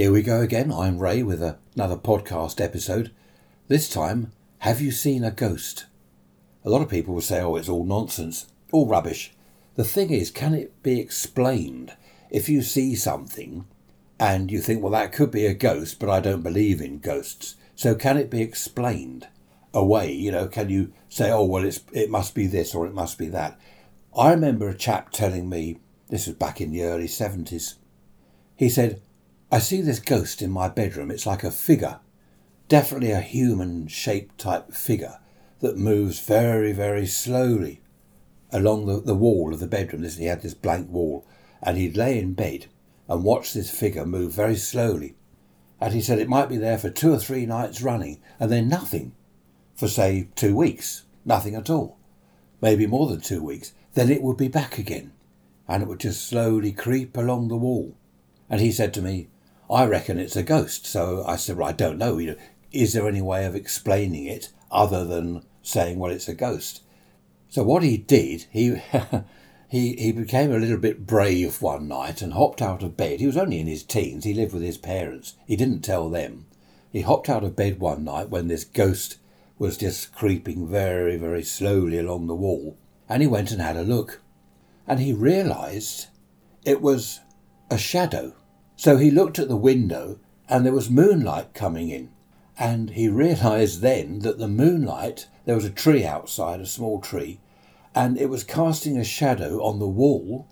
Here we go again. I'm Ray with another podcast episode. This time, have you seen a ghost? A lot of people will say, oh, it's all nonsense, all rubbish. The thing is, can it be explained? If you see something and you think, well, that could be a ghost, but I don't believe in ghosts. So can it be explained away? You know, can you say, oh, well, it's, it must be this or it must be that? I remember a chap telling me, this was back in the early 70s, he said, I see this ghost in my bedroom. It's like a figure, definitely a human shaped type figure that moves very, very slowly along the, the wall of the bedroom. This he had this blank wall, and he'd lay in bed and watch this figure move very slowly. And he said it might be there for two or three nights running, and then nothing for, say, two weeks. Nothing at all. Maybe more than two weeks. Then it would be back again, and it would just slowly creep along the wall. And he said to me, I reckon it's a ghost. So I said, well, I don't know. You know. Is there any way of explaining it other than saying, well, it's a ghost? So what he did, he he he became a little bit brave one night and hopped out of bed. He was only in his teens. He lived with his parents. He didn't tell them. He hopped out of bed one night when this ghost was just creeping very, very slowly along the wall, and he went and had a look. And he realized it was a shadow so he looked at the window and there was moonlight coming in. And he realised then that the moonlight, there was a tree outside, a small tree, and it was casting a shadow on the wall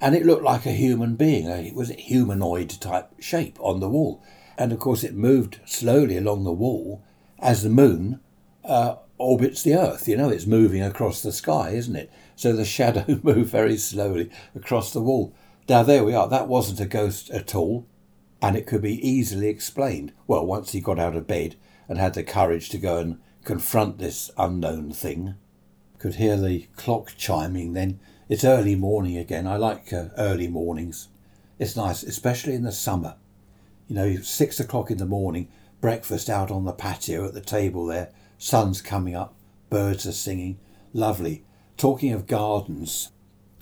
and it looked like a human being. It was a humanoid type shape on the wall. And of course, it moved slowly along the wall as the moon uh, orbits the earth. You know, it's moving across the sky, isn't it? So the shadow moved very slowly across the wall. Now, there we are. That wasn't a ghost at all, and it could be easily explained. Well, once he got out of bed and had the courage to go and confront this unknown thing. Could hear the clock chiming then. It's early morning again. I like uh, early mornings. It's nice, especially in the summer. You know, six o'clock in the morning, breakfast out on the patio at the table there, sun's coming up, birds are singing. Lovely. Talking of gardens,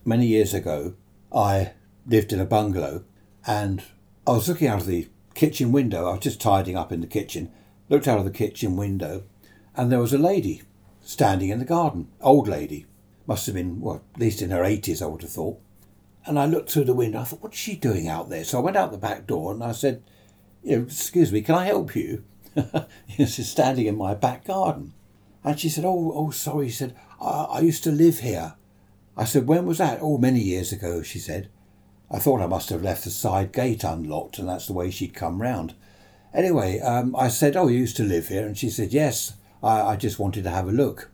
many years ago, I lived in a bungalow and I was looking out of the kitchen window. I was just tidying up in the kitchen, looked out of the kitchen window, and there was a lady standing in the garden. Old lady. Must have been, well, at least in her 80s, I would have thought. And I looked through the window. I thought, what's she doing out there? So I went out the back door and I said, you know, excuse me, can I help you? She's standing in my back garden. And she said, oh, oh, sorry. She said, I, I used to live here. I said, when was that? Oh, many years ago, she said. I thought I must have left the side gate unlocked, and that's the way she'd come round. Anyway, um, I said, Oh, you used to live here? And she said, Yes, I, I, just wanted to have a look.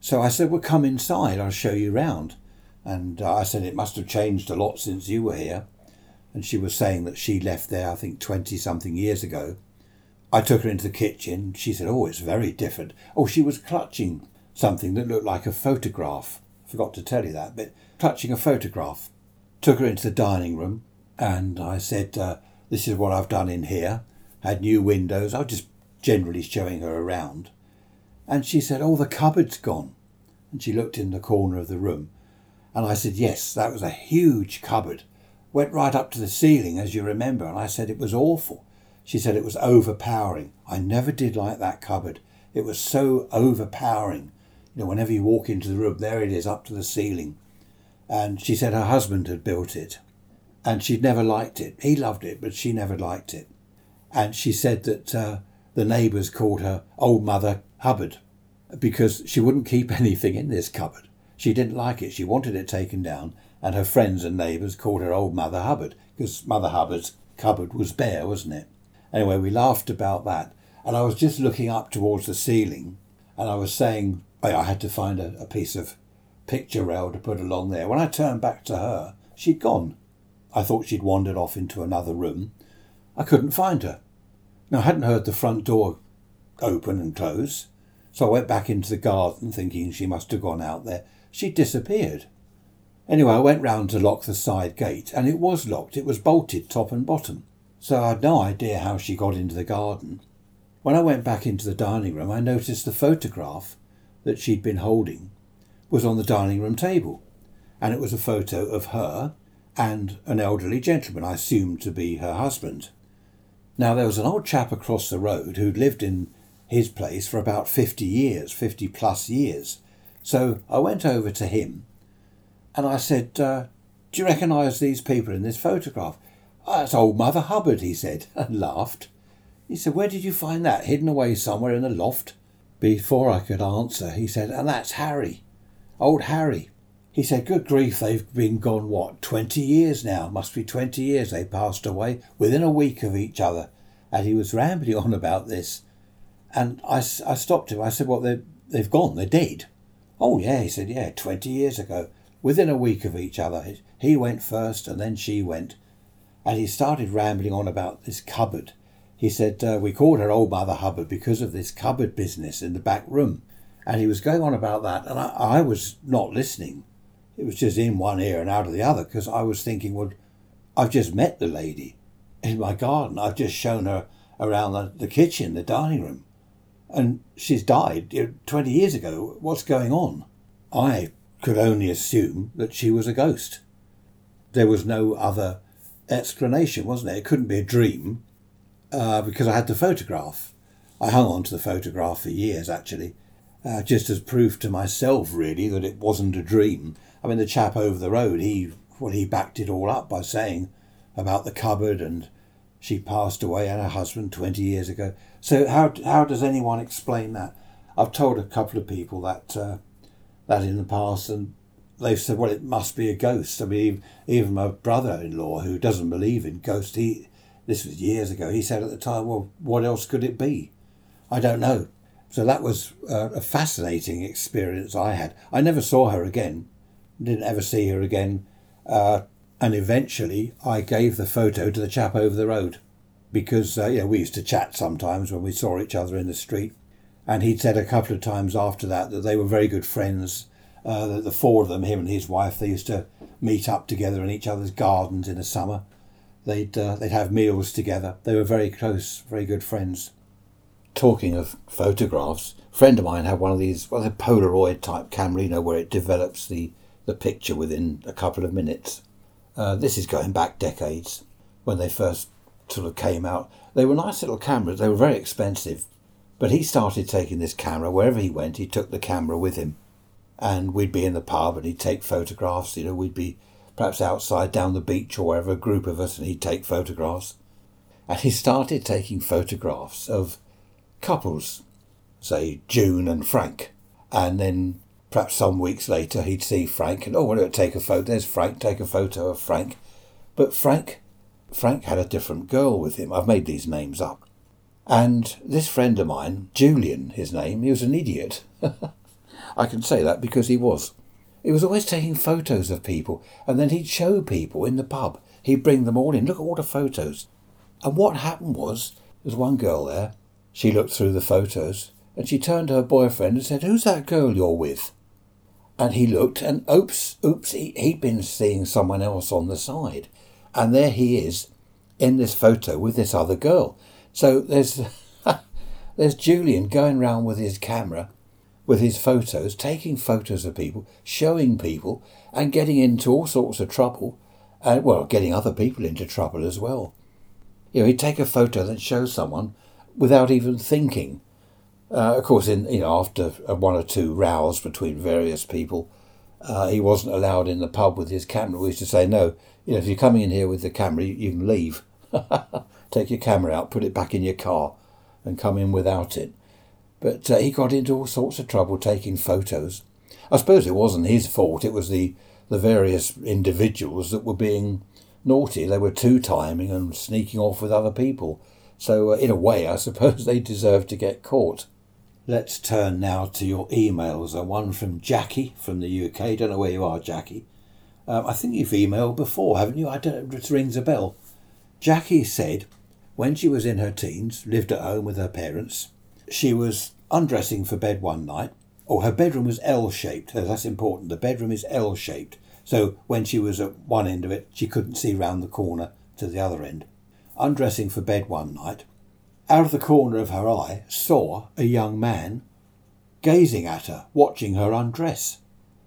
So I said, Well, come inside, I'll show you round. And uh, I said, It must have changed a lot since you were here. And she was saying that she left there, I think, 20 something years ago. I took her into the kitchen. She said, Oh, it's very different. Oh, she was clutching something that looked like a photograph. Forgot to tell you that, but clutching a photograph took her into the dining room and I said, uh, This is what I've done in here. Had new windows. I was just generally showing her around. And she said, Oh, the cupboard's gone. And she looked in the corner of the room. And I said, Yes, that was a huge cupboard. Went right up to the ceiling, as you remember. And I said, It was awful. She said it was overpowering. I never did like that cupboard. It was so overpowering. You know, whenever you walk into the room, there it is up to the ceiling and she said her husband had built it and she'd never liked it. He loved it, but she never liked it. And she said that uh, the neighbours called her Old Mother Hubbard because she wouldn't keep anything in this cupboard. She didn't like it. She wanted it taken down, and her friends and neighbours called her Old Mother Hubbard because Mother Hubbard's cupboard was bare, wasn't it? Anyway, we laughed about that. And I was just looking up towards the ceiling and I was saying I had to find a, a piece of picture rail to put along there. When I turned back to her, she'd gone. I thought she'd wandered off into another room. I couldn't find her. Now, I hadn't heard the front door open and close, so I went back into the garden thinking she must have gone out there. She'd disappeared. Anyway, I went round to lock the side gate, and it was locked. It was bolted top and bottom. So I had no idea how she got into the garden. When I went back into the dining room, I noticed the photograph that she'd been holding was on the dining room table, and it was a photo of her and an elderly gentleman, I assumed to be her husband. Now, there was an old chap across the road who'd lived in his place for about 50 years, 50 plus years. So I went over to him and I said, uh, Do you recognise these people in this photograph? Oh, that's old Mother Hubbard, he said, and laughed. He said, Where did you find that? Hidden away somewhere in the loft? Before I could answer, he said, And that's Harry. Old Harry. He said, Good grief, they've been gone, what, 20 years now? Must be 20 years they passed away within a week of each other. And he was rambling on about this. And I, I stopped him. I said, Well, they they've gone, they're dead. Oh, yeah, he said, Yeah, 20 years ago, within a week of each other. He went first and then she went. And he started rambling on about this cupboard. He said, uh, We called her Old Mother Hubbard because of this cupboard business in the back room. And he was going on about that, and I, I was not listening it was just in one ear and out of the other because I was thinking, well, I've just met the lady in my garden. I've just shown her around the, the kitchen, the dining room, and she's died 20 years ago. What's going on? I could only assume that she was a ghost. There was no other explanation, wasn't there? It couldn't be a dream uh, because I had the photograph. I hung on to the photograph for years, actually, uh, just as proof to myself, really, that it wasn't a dream. I mean, the chap over the road, he well, he backed it all up by saying about the cupboard and she passed away and her husband 20 years ago. So how how does anyone explain that? I've told a couple of people that uh, that in the past, and they've said, well, it must be a ghost. I mean, even my brother-in-law, who doesn't believe in ghosts, he this was years ago. He said at the time, well, what else could it be? I don't know. So that was uh, a fascinating experience I had. I never saw her again didn't ever see her again. Uh, and eventually, I gave the photo to the chap over the road because uh, you know we used to chat sometimes when we saw each other in the street, and he'd said a couple of times after that that they were very good friends. Uh, the, four of them, him and his wife, they used to meet up together in each other's gardens in the summer. They'd uh, they'd have meals together. They were very close, very good friends. Talking of photographs, a friend of mine had one of these, well, a Polaroid type camera, you know, where it develops the the picture within a couple of minutes. Uh, this is going back decades when they first sort of came out. They were nice little cameras, they were very expensive. But he started taking this camera wherever he went, he took the camera with him. And we'd be in the pub and he'd take photographs, you know, we'd be perhaps outside down the beach or wherever, a group of us, and he'd take photographs. And he started taking photographs of couples, say June and Frank, and then Perhaps some weeks later he'd see Frank and, oh, why don't take a photo? There's Frank, take a photo of Frank. But Frank, Frank had a different girl with him. I've made these names up. And this friend of mine, Julian, his name, he was an idiot. I can say that because he was. He was always taking photos of people, and then he'd show people in the pub. He'd bring them all in. Look at all the photos. And what happened was, there's one girl there. She looked through the photos, and she turned to her boyfriend and said, Who's that girl you're with? And he looked, and oops, oops, he, he'd been seeing someone else on the side. And there he is in this photo with this other girl. So there's, there's Julian going round with his camera, with his photos, taking photos of people, showing people, and getting into all sorts of trouble. And, well, getting other people into trouble as well. You know, he'd take a photo and show someone without even thinking uh, of course, in you know after one or two rows between various people, uh, he wasn't allowed in the pub with his camera. We used to say, no, you know, if you're coming in here with the camera, you, you can leave. Take your camera out, put it back in your car, and come in without it. But uh, he got into all sorts of trouble taking photos. I suppose it wasn't his fault. It was the the various individuals that were being naughty. They were two timing and sneaking off with other people. So, uh, in a way, I suppose they deserve to get caught. Let's turn now to your emails. A one from Jackie from the UK. Don't know where you are, Jackie. Um, I think you've emailed before, haven't you? I don't. It rings a bell. Jackie said, when she was in her teens, lived at home with her parents, she was undressing for bed one night. Or oh, her bedroom was L-shaped. That's important. The bedroom is L-shaped. So when she was at one end of it, she couldn't see round the corner to the other end. Undressing for bed one night, out of the corner of her eye, saw a young man gazing at her, watching her undress.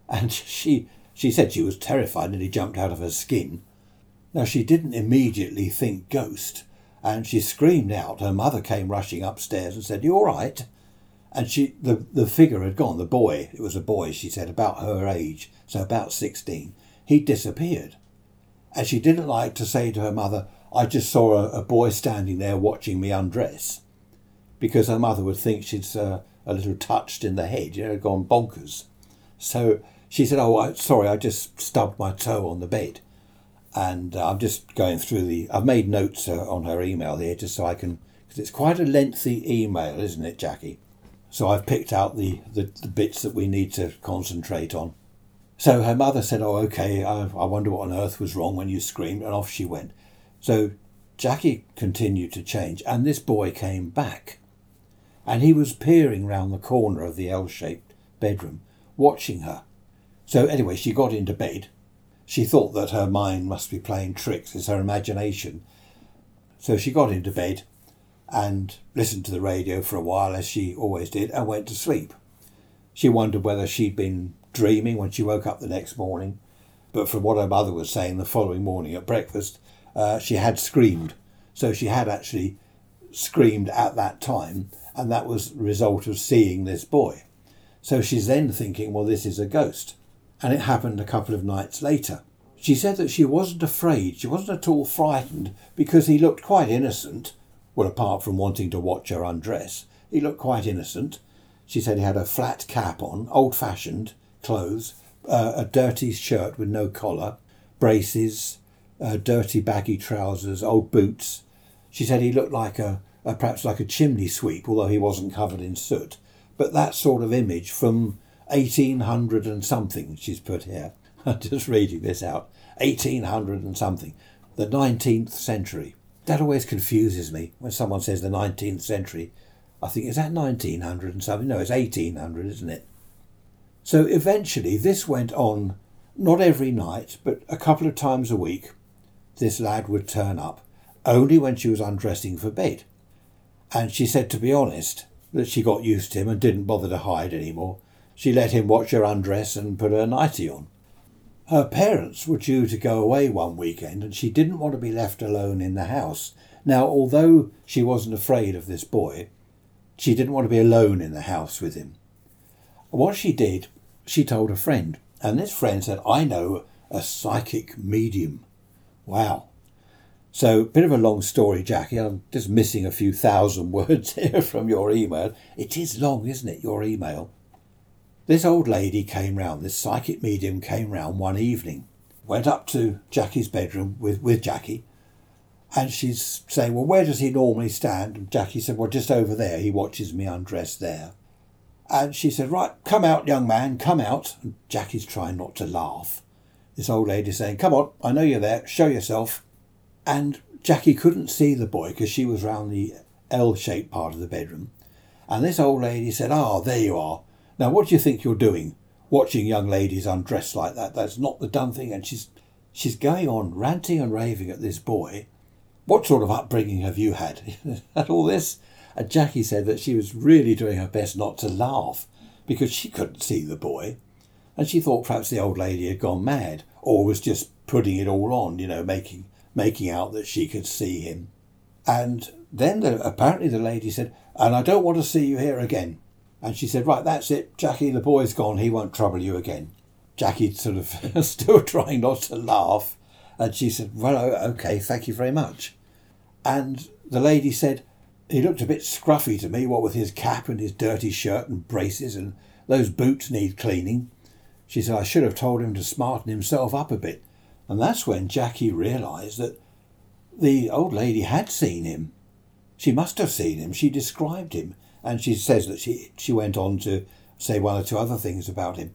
And she, she said she was terrified and he jumped out of her skin. Now, she didn't immediately think ghost, and she screamed out. Her mother came rushing upstairs and said, You all right? And she the, the figure had gone, the boy, it was a boy, she said, about her age, so about sixteen. He'd disappeared. And she didn't like to say to her mother, I just saw a, a boy standing there watching me undress. Because her mother would think she's uh, a little touched in the head, you know, gone bonkers. So she said, Oh, I, sorry, I just stubbed my toe on the bed and uh, I'm just going through the. I've made notes uh, on her email here just so I can, because it's quite a lengthy email, isn't it, Jackie? So I've picked out the, the, the bits that we need to concentrate on. So her mother said, "Oh, okay. I, I wonder what on earth was wrong when you screamed," and off she went. So Jackie continued to change, and this boy came back, and he was peering round the corner of the L-shaped bedroom, watching her. So anyway, she got into bed she thought that her mind must be playing tricks, it's her imagination. So she got into bed and listened to the radio for a while, as she always did, and went to sleep. She wondered whether she'd been dreaming when she woke up the next morning, but from what her mother was saying the following morning at breakfast, uh, she had screamed. So she had actually screamed at that time, and that was the result of seeing this boy. So she's then thinking, well, this is a ghost and it happened a couple of nights later. She said that she wasn't afraid, she wasn't at all frightened because he looked quite innocent. Well, apart from wanting to watch her undress, he looked quite innocent. She said he had a flat cap on, old fashioned clothes, uh, a dirty shirt with no collar, braces, uh, dirty baggy trousers, old boots. She said he looked like a, a perhaps like a chimney sweep, although he wasn't covered in soot. But that sort of image from 1800 and something, she's put here. I'm just reading this out. 1800 and something. The 19th century. That always confuses me when someone says the 19th century. I think, is that 1900 and something? No, it's 1800, isn't it? So eventually, this went on not every night, but a couple of times a week. This lad would turn up, only when she was undressing for bed. And she said, to be honest, that she got used to him and didn't bother to hide any more. She let him watch her undress and put her nightie on. Her parents were due to go away one weekend and she didn't want to be left alone in the house. Now, although she wasn't afraid of this boy, she didn't want to be alone in the house with him. What she did, she told a friend, and this friend said, I know a psychic medium. Wow. So, a bit of a long story, Jackie. I'm just missing a few thousand words here from your email. It is long, isn't it, your email? This old lady came round, this psychic medium came round one evening, went up to Jackie's bedroom with, with Jackie, and she's saying, Well, where does he normally stand? And Jackie said, Well, just over there. He watches me undress there. And she said, Right, come out, young man, come out. And Jackie's trying not to laugh. This old lady saying, Come on, I know you're there, show yourself. And Jackie couldn't see the boy because she was round the L shaped part of the bedroom. And this old lady said, Ah, there you are. Now, what do you think you're doing? Watching young ladies undress like that. That's not the done thing. And she's she's going on ranting and raving at this boy. What sort of upbringing have you had? at all this? And Jackie said that she was really doing her best not to laugh because she couldn't see the boy. And she thought perhaps the old lady had gone mad or was just putting it all on, you know, making making out that she could see him. And then the, apparently the lady said, And I don't want to see you here again. And she said, Right, that's it. Jackie, the boy's gone. He won't trouble you again. Jackie sort of still trying not to laugh. And she said, Well, okay, thank you very much. And the lady said, He looked a bit scruffy to me, what with his cap and his dirty shirt and braces, and those boots need cleaning. She said, I should have told him to smarten himself up a bit. And that's when Jackie realised that the old lady had seen him. She must have seen him. She described him. And she says that she, she went on to say one or two other things about him.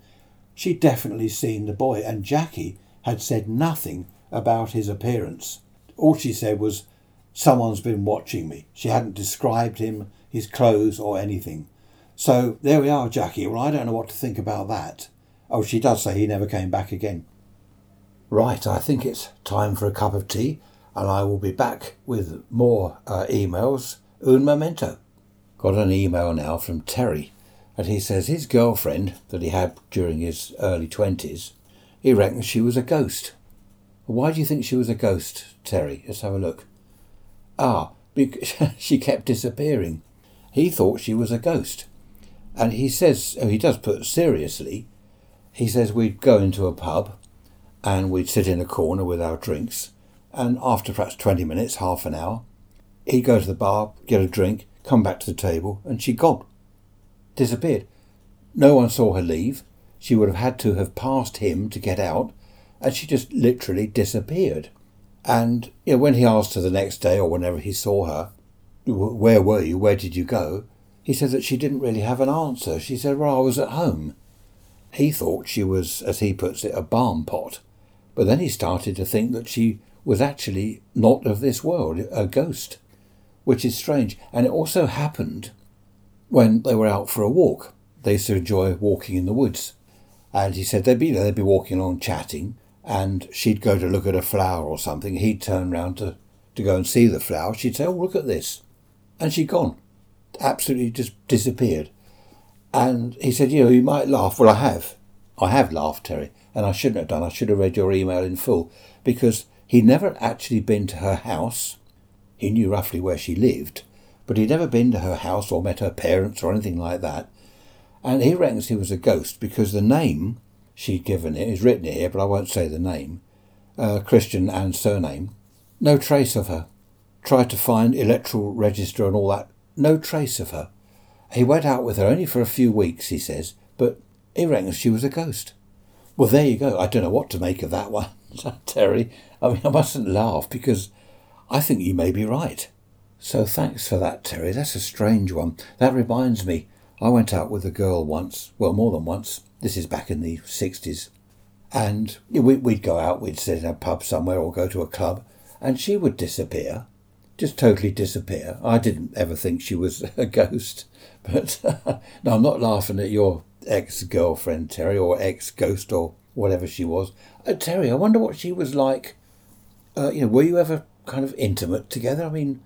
She'd definitely seen the boy, and Jackie had said nothing about his appearance. All she said was, Someone's been watching me. She hadn't described him, his clothes, or anything. So there we are, Jackie. Well, I don't know what to think about that. Oh, she does say he never came back again. Right, I think it's time for a cup of tea, and I will be back with more uh, emails. Un momento got an email now from Terry, and he says his girlfriend that he had during his early 20s, he reckons she was a ghost. Why do you think she was a ghost, Terry? Let's have a look. Ah, because she kept disappearing. He thought she was a ghost. And he says, oh, he does put seriously, he says we'd go into a pub and we'd sit in a corner with our drinks. And after perhaps 20 minutes, half an hour, he'd go to the bar, get a drink, come back to the table, and she'd gone. Disappeared. No one saw her leave. She would have had to have passed him to get out, and she just literally disappeared. And you know, when he asked her the next day or whenever he saw her, where were you? Where did you go? He said that she didn't really have an answer. She said, Well, I was at home. He thought she was, as he puts it, a balm pot. But then he started to think that she was actually not of this world, a ghost, which is strange. And it also happened when they were out for a walk. They used to enjoy walking in the woods. And he said they'd be, they'd be walking along chatting, and she'd go to look at a flower or something. He'd turn round to, to go and see the flower. She'd say, Oh, look at this. And she'd gone. Absolutely just disappeared. And he said, You know, you might laugh. Well, I have. I have laughed, Terry, and I shouldn't have done. I should have read your email in full because he'd never actually been to her house. He knew roughly where she lived, but he'd never been to her house or met her parents or anything like that. And he reckons he was a ghost because the name she'd given it is written here, but I won't say the name, uh, Christian and surname. No trace of her. Tried to find electoral register and all that. No trace of her. He went out with her only for a few weeks, he says, but he reckons she was a ghost. Well, there you go. I don't know what to make of that one, Terry. I mean, I mustn't laugh because I think you may be right. So thanks for that, Terry. That's a strange one. That reminds me, I went out with a girl once, well, more than once. This is back in the 60s. And we'd go out, we'd sit in a pub somewhere or go to a club, and she would disappear just totally disappear. I didn't ever think she was a ghost. But no, I'm not laughing at your ex girlfriend, Terry, or ex ghost, or whatever she was. Uh, Terry, I wonder what she was like. Uh, you know, were you ever kind of intimate together? I mean,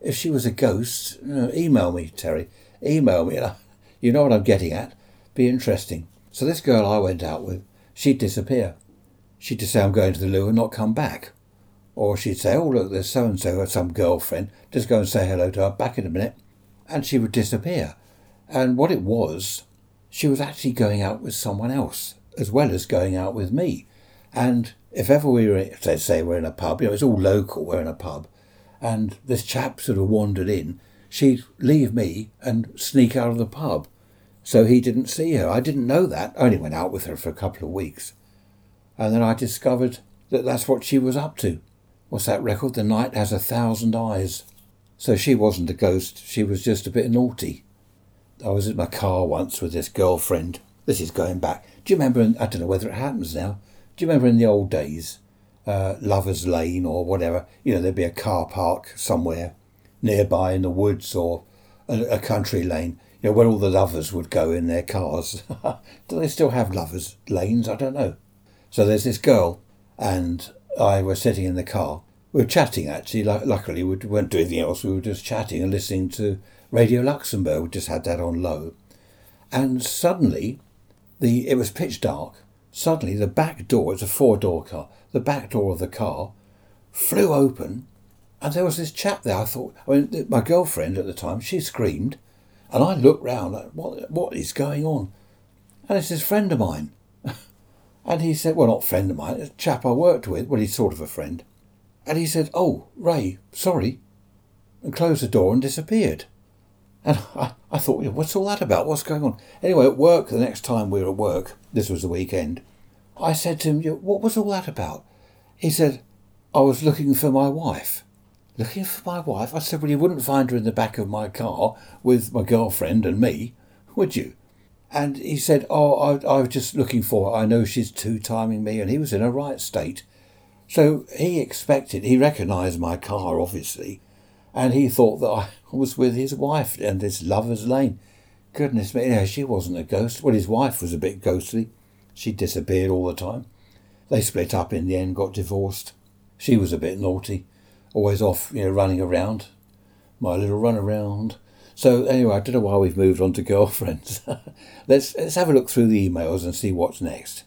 if she was a ghost, you know, email me, Terry. Email me. You know what I'm getting at. Be interesting. So this girl I went out with, she'd disappear. She'd just say, I'm going to the loo and not come back. Or she'd say, Oh, look, there's so and so, some girlfriend. Just go and say hello to her. Back in a minute. And she would disappear. And what it was, she was actually going out with someone else, as well as going out with me. And if ever we were, let's say we're in a pub, you know, it's all local, we're in a pub, and this chap sort of wandered in, she'd leave me and sneak out of the pub. So he didn't see her. I didn't know that. I only went out with her for a couple of weeks. And then I discovered that that's what she was up to. What's that record? The night has a thousand eyes. So she wasn't a ghost, she was just a bit naughty. I was in my car once with this girlfriend. This is going back. Do you remember? I don't know whether it happens now. Do you remember in the old days, uh, Lovers Lane or whatever? You know, there'd be a car park somewhere nearby in the woods or a, a country lane. You know, where all the lovers would go in their cars. Do they still have lovers lanes? I don't know. So there's this girl, and I were sitting in the car. We were chatting actually. Luckily, we weren't doing anything else. We were just chatting and listening to Radio Luxembourg. We just had that on low. And suddenly, the it was pitch dark. Suddenly, the back door, it's a four door car, the back door of the car flew open, and there was this chap there. I thought, I mean, my girlfriend at the time, she screamed, and I looked round, like, what, what is going on? And it's this friend of mine. And he said, well, not friend of mine, a chap I worked with. Well, he's sort of a friend. And he said, oh, Ray, sorry. And closed the door and disappeared. And I, I thought, what's all that about? What's going on? Anyway, at work, the next time we were at work, this was the weekend, I said to him, what was all that about? He said, I was looking for my wife. Looking for my wife? I said, well, you wouldn't find her in the back of my car with my girlfriend and me, would you? And he said, Oh, I, I was just looking for her. I know she's two timing me. And he was in a right state. So he expected, he recognised my car, obviously, and he thought that I was with his wife and this lover's lane. Goodness me, no, she wasn't a ghost. Well, his wife was a bit ghostly. She disappeared all the time. They split up in the end, got divorced. She was a bit naughty, always off, you know, running around. My little run around. So anyway, I don't know why we've moved on to girlfriends. let's let's have a look through the emails and see what's next.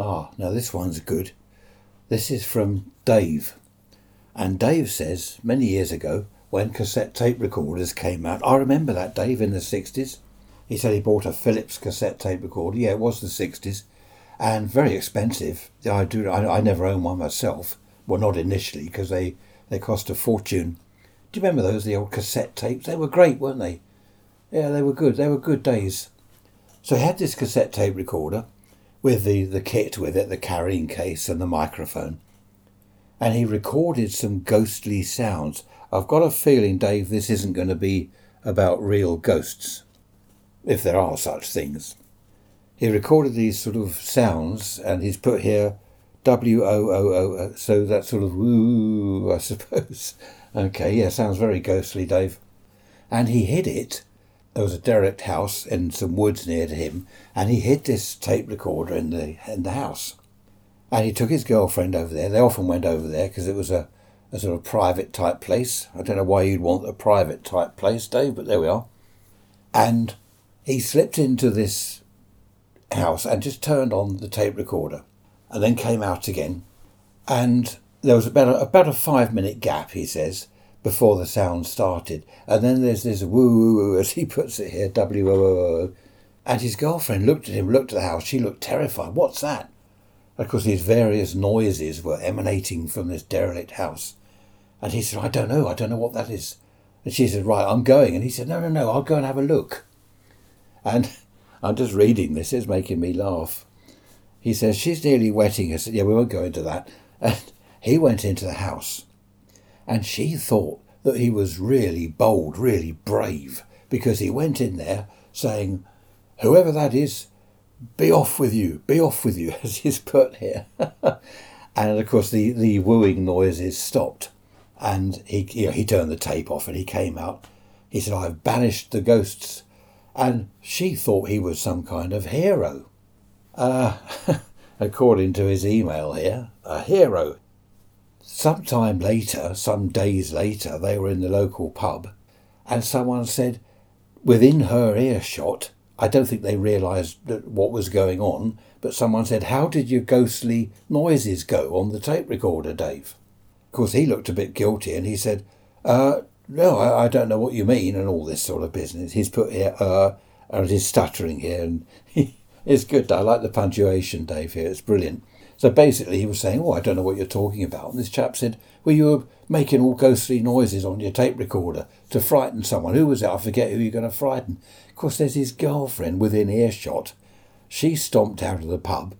Ah, now this one's good. This is from Dave. And Dave says, many years ago, when cassette tape recorders came out. I remember that, Dave, in the 60s. He said he bought a Philips cassette tape recorder. Yeah, it was the 60s. And very expensive. I do. I, I never owned one myself. Well, not initially, because they, they cost a fortune. Do you remember those, the old cassette tapes? They were great, weren't they? Yeah, they were good. They were good days. So he had this cassette tape recorder with the, the kit with it, the carrying case and the microphone. And he recorded some ghostly sounds. I've got a feeling, Dave, this isn't going to be about real ghosts, if there are such things. He recorded these sort of sounds and he's put here W O O O, so that sort of woo, I suppose. Okay, yeah, sounds very ghostly, Dave. And he hid it there was a derelict house in some woods near to him, and he hid this tape recorder in the in the house. And he took his girlfriend over there. They often went over there because it was a, a sort of private type place. I don't know why you'd want a private type place, Dave, but there we are. And he slipped into this house and just turned on the tape recorder, and then came out again. And there was about a, about a five minute gap, he says, before the sound started. And then there's this woo woo woo, as he puts it here, W O O O. And his girlfriend looked at him, looked at the house. She looked terrified. What's that? Of course, these various noises were emanating from this derelict house. And he said, I don't know. I don't know what that is. And she said, Right, I'm going. And he said, No, no, no, I'll go and have a look. And I'm just reading this. It's making me laugh. He says, She's nearly wetting us. Yeah, we won't go into that. And he went into the house and she thought that he was really bold, really brave, because he went in there saying, Whoever that is, be off with you, be off with you, as he's put here. and of course, the, the wooing noises stopped. And he, you know, he turned the tape off and he came out. He said, I've banished the ghosts. And she thought he was some kind of hero. Uh, according to his email here, a hero. Some time later, some days later, they were in the local pub, and someone said, within her earshot, I don't think they realised what was going on, but someone said, How did your ghostly noises go on the tape recorder, Dave? Of course, he looked a bit guilty and he said, uh, No, I, I don't know what you mean, and all this sort of business. He's put here, uh, and he's stuttering here, and it's good. I like the punctuation, Dave, here. It's brilliant. So basically, he was saying, Oh, I don't know what you're talking about. And this chap said, Well, you were making all ghostly noises on your tape recorder to frighten someone. Who was it? I forget who you're going to frighten. Of course, there's his girlfriend within earshot. She stomped out of the pub,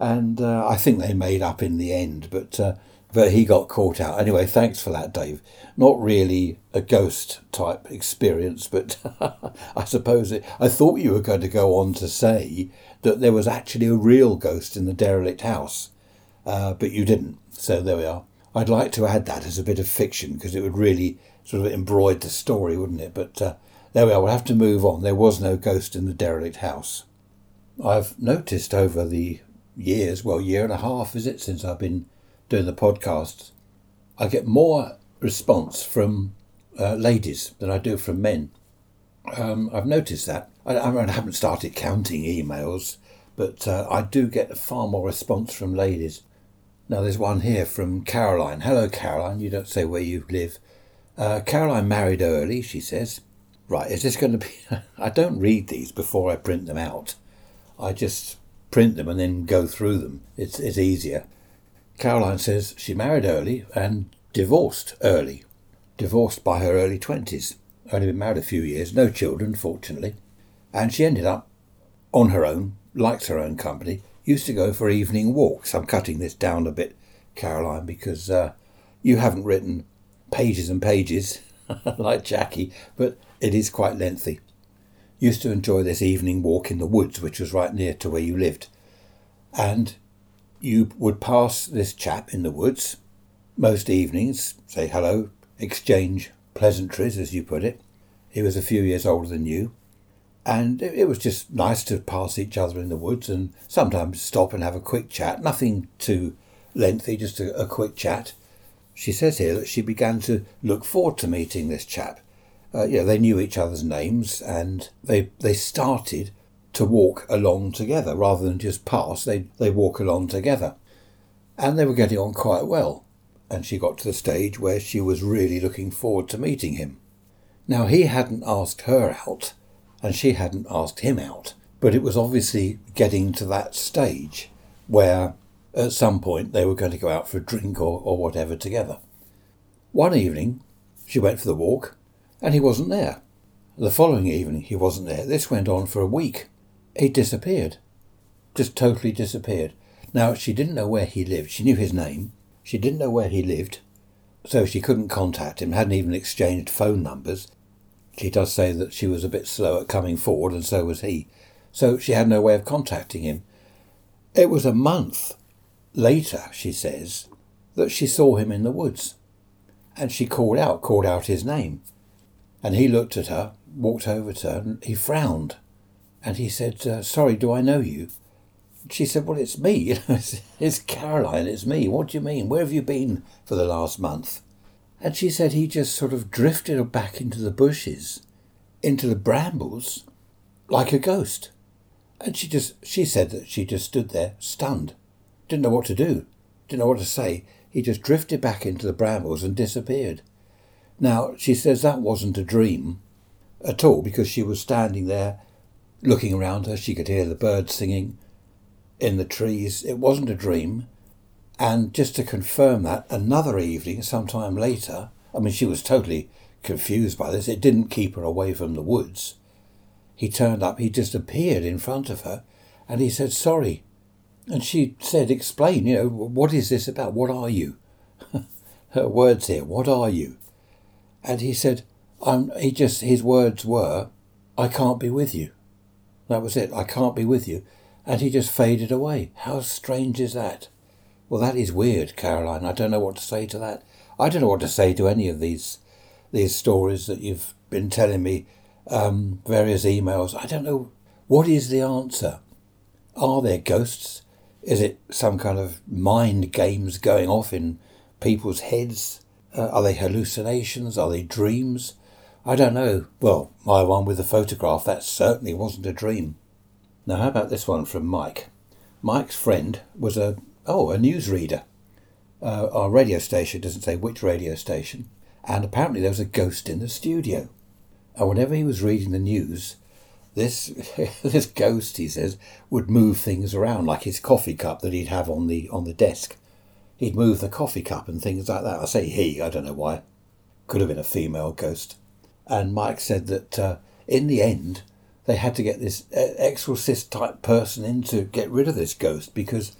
and uh, I think they made up in the end, but. Uh, but he got caught out. Anyway, thanks for that, Dave. Not really a ghost type experience, but I suppose it, I thought you were going to go on to say that there was actually a real ghost in the derelict house, uh, but you didn't. So there we are. I'd like to add that as a bit of fiction because it would really sort of embroider the story, wouldn't it? But uh, there we are. We'll have to move on. There was no ghost in the derelict house. I've noticed over the years, well, year and a half is it since I've been doing the podcast, I get more response from uh, ladies than I do from men. Um, I've noticed that. I, I, haven't started counting emails, but uh, I do get far more response from ladies. Now, there's one here from Caroline. Hello, Caroline. You don't say where you live. Uh, Caroline married early, she says. Right, is this going to be. I don't read these before I print them out. I just print them and then go through them. It's, it's easier. Caroline says she married early and divorced early. Divorced by her early 20s. Only been married a few years, no children, fortunately. And she ended up on her own, likes her own company, used to go for evening walks. I'm cutting this down a bit, Caroline, because uh, you haven't written pages and pages like Jackie, but it is quite lengthy. Used to enjoy this evening walk in the woods, which was right near to where you lived. And you would pass this chap in the woods most evenings, say hello, exchange pleasantries, as you put it. He was a few years older than you. And it was just nice to pass each other in the woods and sometimes stop and have a quick chat. Nothing too lengthy, just a, a quick chat. She says here that she began to look forward to meeting this chap. Uh, you know, they knew each other's names and they, they started to walk along together rather than just pass. They they walk along together, and they were getting on quite well. and she got to the stage where she was really looking forward to meeting him. Now, he hadn't asked her out, and she hadn't asked him out, but it was obviously getting to that stage where at some point they were going to go out for a drink or, or whatever together. One evening, she went for the walk, and he wasn't there. The following evening, he wasn't there. This went on for a week. He disappeared. Just totally disappeared. Now, she didn't know where he lived. She knew his name. She didn't know where he lived, so she couldn't contact him, hadn't even exchanged phone numbers. She does say that she was a bit slow at coming forward, and so was he. So she had no way of contacting him. It was a month later, she says, that she saw him in the woods. And she called out, called out his name. And he looked at her, walked over to her, and he frowned. And he said, uh, Sorry, do I know you? She said, Well, it's me. It's Caroline, it's me. What do you mean? Where have you been for the last month? And she said he just sort of drifted back into the bushes, into the brambles, like a ghost. And she just, she said that she just stood there, stunned, didn't know what to do, didn't know what to say. He just drifted back into the brambles and disappeared. Now, she says that wasn't a dream at all because she was standing there looking around her. She could hear the birds singing in the trees. It wasn't a dream. And just to confirm that, another evening, sometime later, I mean, she was totally confused by this. It didn't keep her away from the woods. He turned up, he just appeared in front of her, and he said, Sorry. And she said, Explain, you know, what is this about? What are you? her words here, what are you? And he said, I'm, he just, his words were, I can't be with you. That was it, I can't be with you. And he just faded away. How strange is that? Well, that is weird, Caroline. I don't know what to say to that. I don't know what to say to any of these these stories that you've been telling me, um, various emails. I don't know. What is the answer? Are there ghosts? Is it some kind of mind games going off in people's heads? Uh, are they hallucinations? Are they dreams? I don't know. Well, my one with the photograph, that certainly wasn't a dream. Now, how about this one from Mike? Mike's friend was a, oh, a newsreader. Uh, our radio station doesn't say which radio station. And apparently there was a ghost in the studio. And whenever he was reading the news, this this ghost, he says, would move things around, like his coffee cup that he'd have on the on the desk. He'd move the coffee cup and things like that. I say he, I don't know why. Could have been a female ghost. And Mike said that uh, in the end, they had to get this uh, exorcist type person in to get rid of this ghost because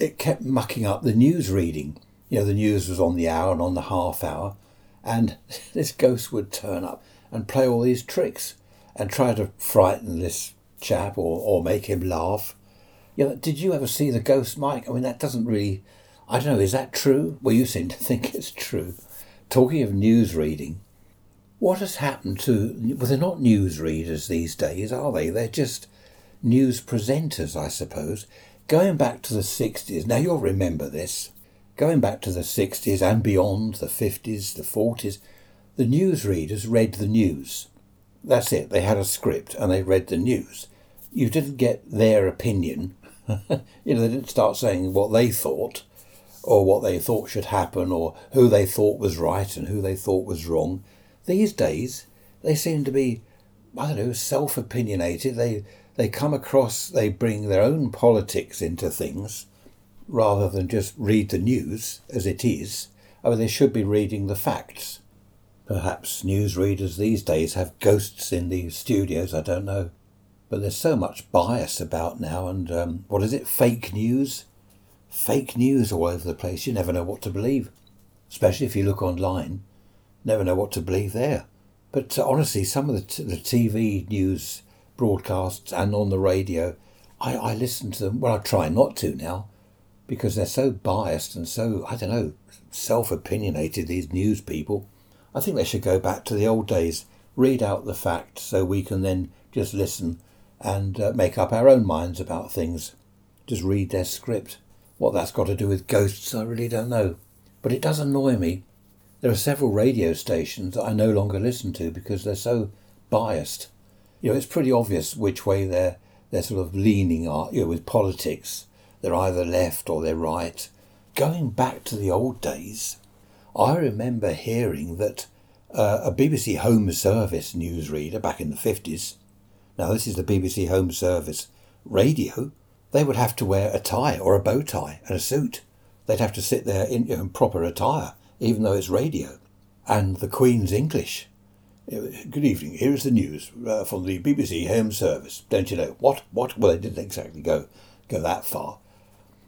it kept mucking up the news reading. You know, the news was on the hour and on the half hour, and this ghost would turn up and play all these tricks and try to frighten this chap or, or make him laugh. You know, did you ever see the ghost, Mike? I mean, that doesn't really. I don't know, is that true? Well, you seem to think it's true. Talking of news reading, what has happened to. Well, they're not news readers these days, are they? They're just news presenters, I suppose. Going back to the 60s, now you'll remember this. Going back to the 60s and beyond, the 50s, the 40s, the newsreaders read the news. That's it. They had a script and they read the news. You didn't get their opinion. you know, they didn't start saying what they thought or what they thought should happen or who they thought was right and who they thought was wrong. These days, they seem to be, I don't know, self opinionated. They, they come across, they bring their own politics into things rather than just read the news as it is. I mean, they should be reading the facts. Perhaps newsreaders these days have ghosts in the studios, I don't know. But there's so much bias about now, and um, what is it, fake news? Fake news all over the place. You never know what to believe, especially if you look online. Never know what to believe there. But uh, honestly, some of the, t- the TV news broadcasts and on the radio, I, I listen to them. Well, I try not to now because they're so biased and so, I don't know, self opinionated, these news people. I think they should go back to the old days, read out the facts so we can then just listen and uh, make up our own minds about things. Just read their script. What that's got to do with ghosts, I really don't know. But it does annoy me. There are several radio stations that I no longer listen to because they're so biased. You know, it's pretty obvious which way they're they're sort of leaning, are, you know, with politics. They're either left or they're right. going back to the old days, I remember hearing that uh, a BBC Home Service newsreader back in the 50s, now this is the BBC Home Service radio, they would have to wear a tie or a bow tie and a suit. They'd have to sit there in, in proper attire, even though it's radio. And the Queen's English. Good evening. Here is the news uh, from the BBC Home Service. Don't you know what? What? Well, they didn't exactly go go that far,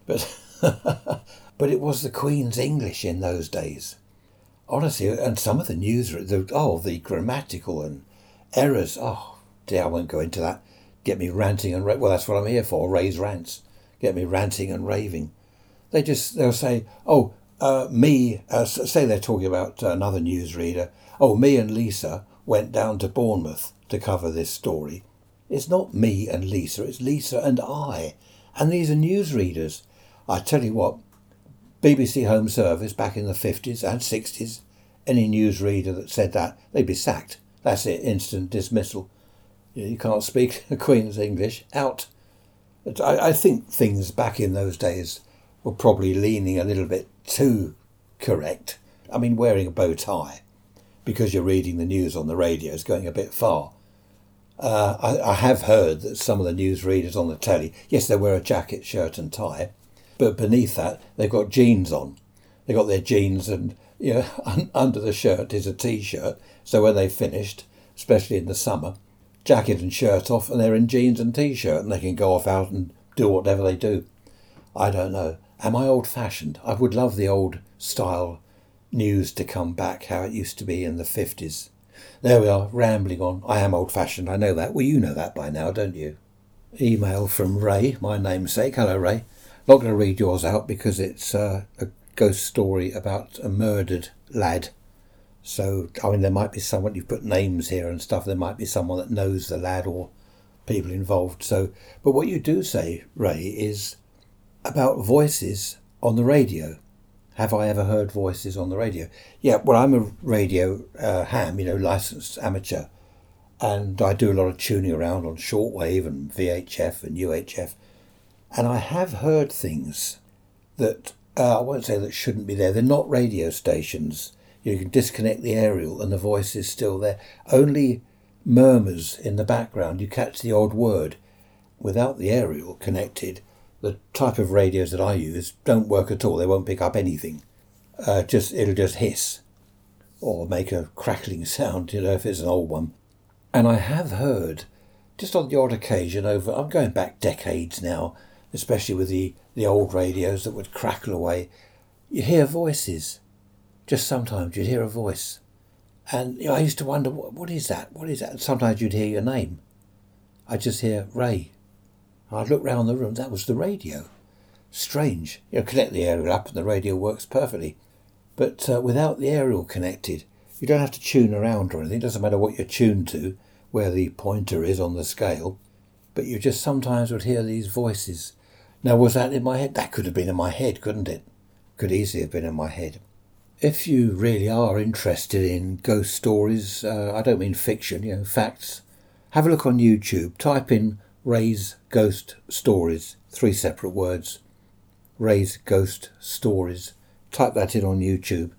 but but it was the Queen's English in those days. Honestly, and some of the news, the, oh, the grammatical and errors. Oh, dear, I won't go into that. Get me ranting and ra- well, that's what I'm here for. Ray's Rants. Get me ranting and raving. They just they'll say, oh, uh, me. Uh, say they're talking about another newsreader. Oh, me and Lisa went down to Bournemouth to cover this story. It's not me and Lisa, it's Lisa and I. And these are newsreaders. I tell you what, BBC Home Service back in the 50s and 60s, any newsreader that said that, they'd be sacked. That's it, instant dismissal. You can't speak the Queen's English, out. I, I think things back in those days were probably leaning a little bit too correct. I mean, wearing a bow tie because you're reading the news on the radio is going a bit far. Uh, I, I, have heard that some of the news readers on the telly, yes, they wear a jacket, shirt, and tie, but beneath that they've got jeans on. They've got their jeans, and you know, under the shirt is a t-shirt. So when they've finished, especially in the summer, jacket and shirt off, and they're in jeans and t-shirt, and they can go off out and do whatever they do. I don't know. Am I old-fashioned? I would love the old style news to come back how it used to be in the 50s. There we are, rambling on. I am old fashioned, I know that. Well, you know that by now, don't you? Email from Ray, my namesake. Hello, Ray. Not going to read yours out because it's uh, a ghost story about a murdered lad. So, I mean, there might be someone, you've put names here and stuff, there might be someone that knows the lad or people involved. So, but what you do say, Ray, is about voices on the radio. Have I ever heard voices on the radio? Yeah, well, I'm a radio uh, ham, you know, licensed amateur, and I do a lot of tuning around on shortwave and VHF and UHF, and I have heard things that uh, I won't say that shouldn't be there. They're not radio stations. You can disconnect the aerial and the voice is still there. Only murmurs in the background. You catch the odd word. Without the aerial connected, the type of radios that I use don't work at all. They won't pick up anything. Uh, just it'll just hiss or make a crackling sound, you know, if it's an old one. And I have heard, just on the odd occasion, over I'm going back decades now, especially with the, the old radios that would crackle away, you hear voices. Just sometimes you'd hear a voice. And you know, I used to wonder, what, what is that? What is that? And sometimes you'd hear your name. I just hear Ray, I'd look round the room, that was the radio. Strange. You know, connect the aerial up and the radio works perfectly. But uh, without the aerial connected, you don't have to tune around or anything. It doesn't matter what you're tuned to, where the pointer is on the scale. But you just sometimes would hear these voices. Now, was that in my head? That could have been in my head, couldn't it? Could easily have been in my head. If you really are interested in ghost stories, uh, I don't mean fiction, you know, facts, have a look on YouTube. Type in Ray's Ghost Stories, three separate words. Ray's Ghost Stories. Type that in on YouTube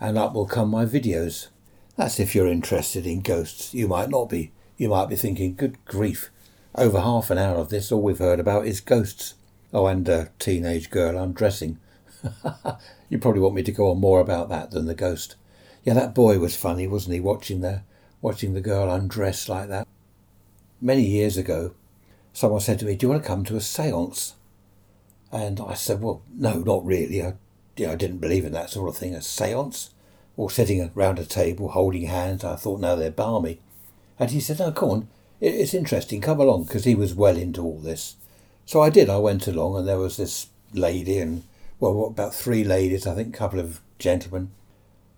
and up will come my videos. That's if you're interested in ghosts. You might not be. You might be thinking, good grief, over half an hour of this, all we've heard about is ghosts. Oh, and a teenage girl undressing. you probably want me to go on more about that than the ghost. Yeah, that boy was funny, wasn't he, watching the, watching the girl undress like that. Many years ago, someone said to me, Do you want to come to a seance? And I said, Well, no, not really. I, you know, I didn't believe in that sort of thing, a seance. Or sitting around a table holding hands. I thought, no, they're balmy. And he said, No, come on, it's interesting, come along, because he was well into all this. So I did, I went along, and there was this lady, and, well, about three ladies, I think, a couple of gentlemen.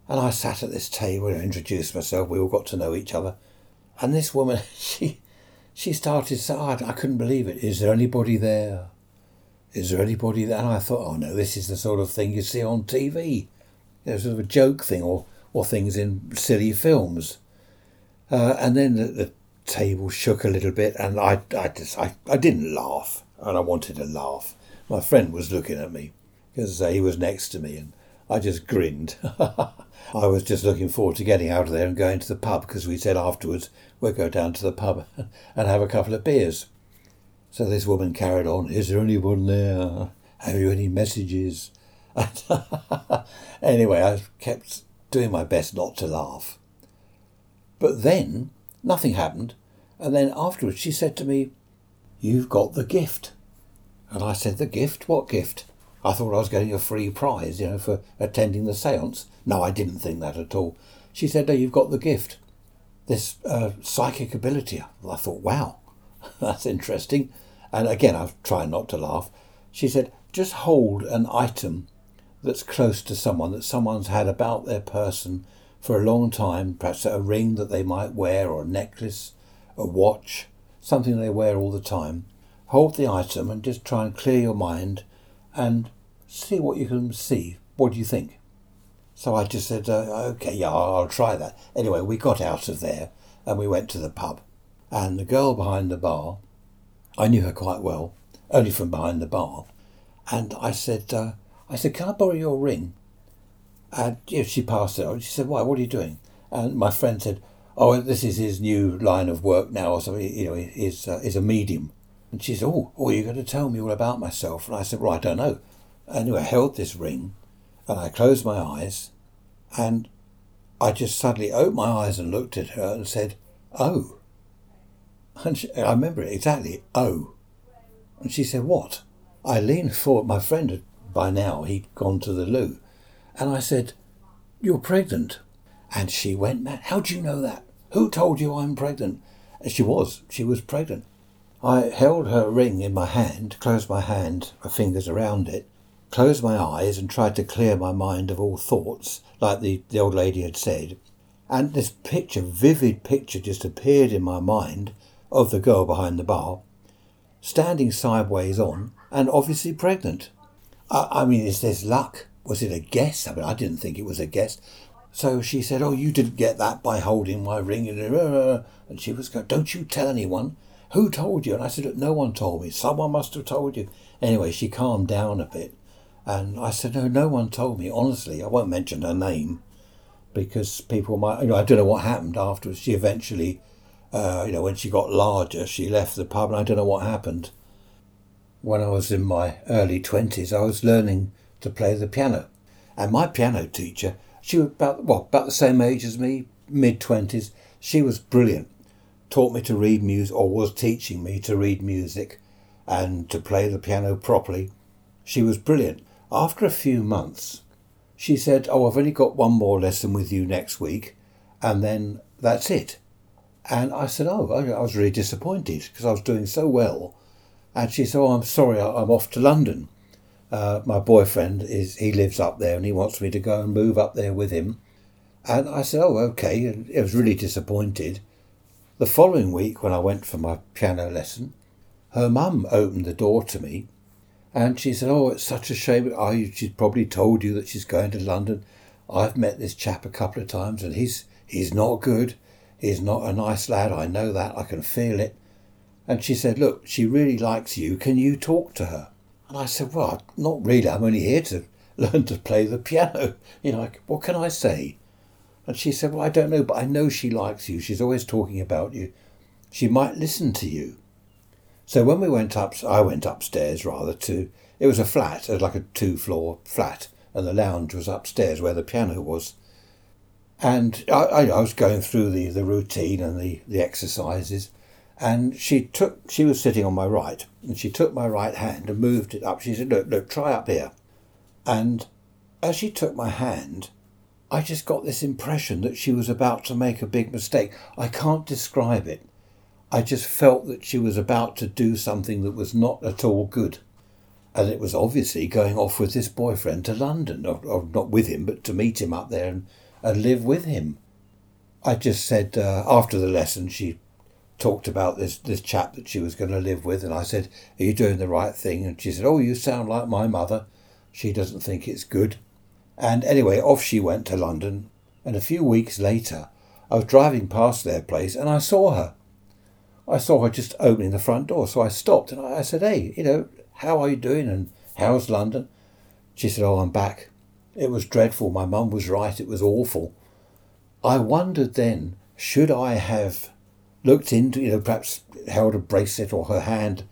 And I sat at this table and introduced myself. We all got to know each other. And this woman, she she started so hard, I couldn't believe it. Is there anybody there? Is there anybody there? And I thought, oh no, this is the sort of thing you see on TV. You know, sort of a joke thing or, or things in silly films. Uh, and then the, the, table shook a little bit and I, I just, I, I didn't laugh and I wanted to laugh. My friend was looking at me. because uh, he was next to me and I just grinned. I was just looking forward to getting out of there and going to the pub because we said afterwards we'll go down to the pub and have a couple of beers. So this woman carried on, Is there anyone there? Have you any messages? anyway, I kept doing my best not to laugh. But then nothing happened, and then afterwards she said to me, You've got the gift. And I said, The gift? What gift? I thought I was getting a free prize, you know, for attending the seance. No, I didn't think that at all. She said, No, you've got the gift. This uh, psychic ability. I thought, Wow, that's interesting. And again, I was trying not to laugh. She said, Just hold an item that's close to someone that someone's had about their person for a long time, perhaps a ring that they might wear, or a necklace, a watch, something they wear all the time. Hold the item and just try and clear your mind and see what you can see. What do you think? So I just said, uh, okay, yeah, I'll try that. Anyway, we got out of there and we went to the pub. And the girl behind the bar, I knew her quite well, only from behind the bar. And I said, uh, I said, can I borrow your ring? And yeah, she passed it on. She said, why, what are you doing? And my friend said, oh, this is his new line of work now, or something, you know, he's, uh, he's a medium. And she said, oh, oh, you're going to tell me all about myself. And I said, well, I don't know. Anyway, I held this ring and I closed my eyes and I just suddenly opened my eyes and looked at her and said, oh. And she, I remember it exactly, oh. And she said, what? I leaned forward. My friend had, by now, he'd gone to the loo. And I said, you're pregnant. And she went mad. How do you know that? Who told you I'm pregnant? And she was. She was pregnant. I held her ring in my hand, closed my hand, my fingers around it, closed my eyes, and tried to clear my mind of all thoughts, like the, the old lady had said. And this picture, vivid picture, just appeared in my mind of the girl behind the bar, standing sideways on, and obviously pregnant. I, I mean, is this luck? Was it a guess? I mean, I didn't think it was a guess. So she said, Oh, you didn't get that by holding my ring. And she was going, Don't you tell anyone. Who told you? And I said, No one told me. Someone must have told you. Anyway, she calmed down a bit. And I said, No, no one told me. Honestly, I won't mention her name because people might, you know, I don't know what happened afterwards. She eventually, uh, you know, when she got larger, she left the pub and I don't know what happened. When I was in my early 20s, I was learning to play the piano. And my piano teacher, she was about, well, about the same age as me, mid 20s. She was brilliant taught me to read music, or was teaching me to read music and to play the piano properly. She was brilliant. After a few months, she said, Oh, I've only got one more lesson with you next week, and then that's it. And I said, Oh, I was really disappointed because I was doing so well. And she said, Oh, I'm sorry, I'm off to London. Uh, my boyfriend is he lives up there and he wants me to go and move up there with him. And I said, Oh, okay. And I was really disappointed. The following week, when I went for my piano lesson, her mum opened the door to me and she said, Oh, it's such a shame. Oh, she's probably told you that she's going to London. I've met this chap a couple of times and he's, he's not good. He's not a nice lad. I know that. I can feel it. And she said, Look, she really likes you. Can you talk to her? And I said, Well, not really. I'm only here to learn to play the piano. You know, what can I say? And she said, Well, I don't know, but I know she likes you. She's always talking about you. She might listen to you. So when we went up, I went upstairs rather to, it was a flat, like a two floor flat, and the lounge was upstairs where the piano was. And I, I was going through the, the routine and the, the exercises, and she took, she was sitting on my right, and she took my right hand and moved it up. She said, Look, look, try up here. And as she took my hand, I just got this impression that she was about to make a big mistake. I can't describe it. I just felt that she was about to do something that was not at all good. And it was obviously going off with this boyfriend to London, or, or not with him, but to meet him up there and, and live with him. I just said, uh, after the lesson, she talked about this, this chap that she was going to live with, and I said, Are you doing the right thing? And she said, Oh, you sound like my mother. She doesn't think it's good. And anyway, off she went to London, and a few weeks later, I was driving past their place and I saw her. I saw her just opening the front door, so I stopped and I said, Hey, you know, how are you doing and how's London? She said, Oh, I'm back. It was dreadful. My mum was right. It was awful. I wondered then, should I have looked into, you know, perhaps held a bracelet or her hand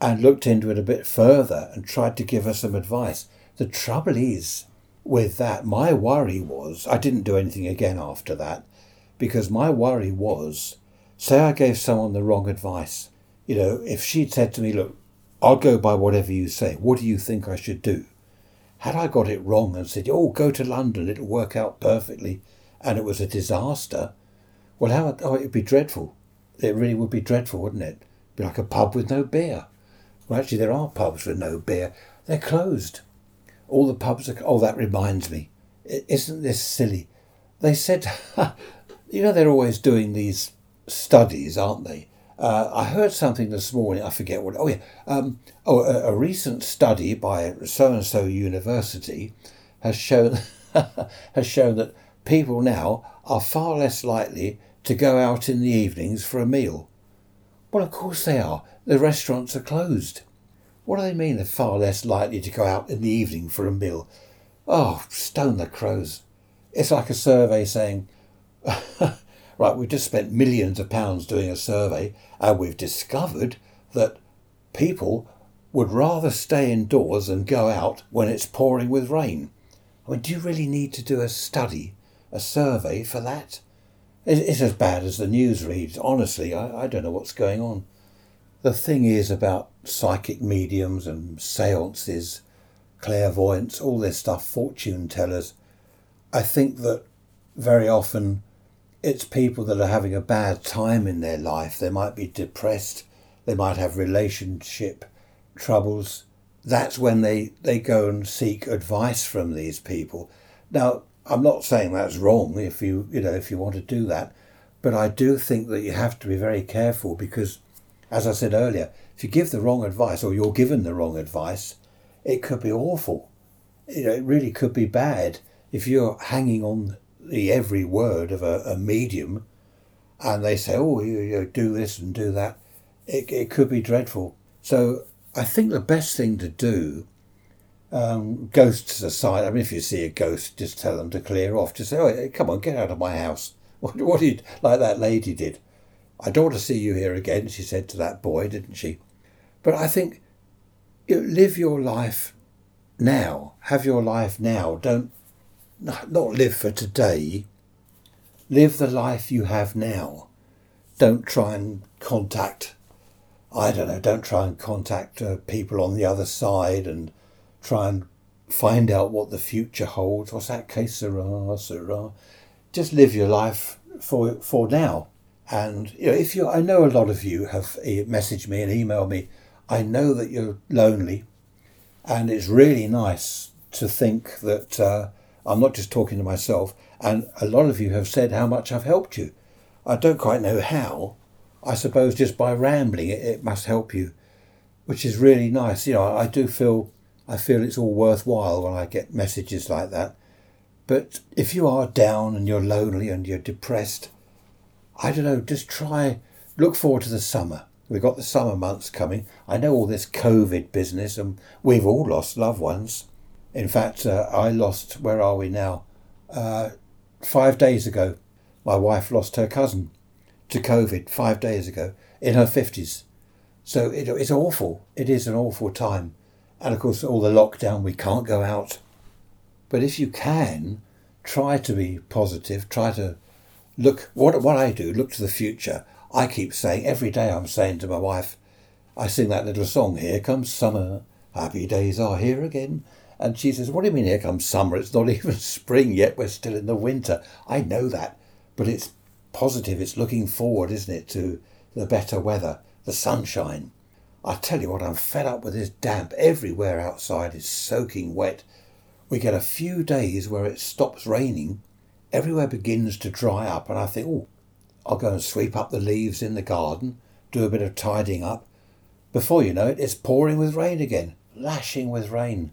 and looked into it a bit further and tried to give her some advice. The trouble is with that, my worry was, I didn't do anything again after that, because my worry was, say I gave someone the wrong advice. You know, if she'd said to me, look, I'll go by whatever you say, what do you think I should do? Had I got it wrong and said, oh, go to London, it'll work out perfectly, and it was a disaster, well, how, oh, it'd be dreadful. It really would be dreadful, wouldn't it? Be like a pub with no beer. Well, actually, there are pubs with no beer. They're closed. All the pubs are. Oh, that reminds me. Isn't this silly? They said, you know, they're always doing these studies, aren't they? Uh, I heard something this morning. I forget what. Oh yeah. Um, oh, a, a recent study by so and so university has shown has shown that people now are far less likely to go out in the evenings for a meal. Well, of course they are. The restaurants are closed. What do they mean they're far less likely to go out in the evening for a meal? Oh, stone the crows. It's like a survey saying, right, we've just spent millions of pounds doing a survey and we've discovered that people would rather stay indoors than go out when it's pouring with rain. I mean, do you really need to do a study, a survey for that? It's as bad as the news reads. Honestly, I, I don't know what's going on. The thing is about psychic mediums and seances, clairvoyance, all this stuff, fortune tellers. I think that very often it's people that are having a bad time in their life. They might be depressed, they might have relationship troubles. That's when they, they go and seek advice from these people. Now, I'm not saying that's wrong if you you know if you want to do that, but I do think that you have to be very careful because, as I said earlier, if you give the wrong advice or you're given the wrong advice, it could be awful. You know, it really could be bad if you're hanging on the every word of a, a medium, and they say, "Oh, you, you do this and do that." It it could be dreadful. So I think the best thing to do um, ghosts aside, I mean, if you see a ghost, just tell them to clear off. Just say, oh, come on, get out of my house. What, what did, like that lady did. I don't want to see you here again, she said to that boy, didn't she? But I think you know, live your life now. Have your life now. Don't not live for today. Live the life you have now. Don't try and contact, I don't know, don't try and contact uh, people on the other side and try and find out what the future holds. What's that que sera, sera? Just live your life for for now. And you know, if you, I know a lot of you have messaged me and emailed me. I know that you're lonely, and it's really nice to think that uh, I'm not just talking to myself. And a lot of you have said how much I've helped you. I don't quite know how. I suppose just by rambling, it, it must help you, which is really nice. You know, I do feel I feel it's all worthwhile when I get messages like that. But if you are down and you're lonely and you're depressed, I don't know, just try, look forward to the summer. We've got the summer months coming. I know all this COVID business and we've all lost loved ones. In fact, uh, I lost, where are we now? Uh, five days ago, my wife lost her cousin to COVID five days ago in her 50s. So it, it's awful. It is an awful time. And of course, all the lockdown, we can't go out. But if you can, try to be positive, try to look, what, what I do, look to the future. I keep saying, every day I'm saying to my wife, I sing that little song, Here Comes Summer, Happy Days Are Here Again. And she says, What do you mean, here comes summer? It's not even spring yet, we're still in the winter. I know that, but it's positive, it's looking forward, isn't it, to the better weather, the sunshine. I tell you what, I'm fed up with this damp. Everywhere outside is soaking wet. We get a few days where it stops raining. Everywhere begins to dry up, and I think, oh, I'll go and sweep up the leaves in the garden, do a bit of tidying up. Before you know it, it's pouring with rain again, lashing with rain.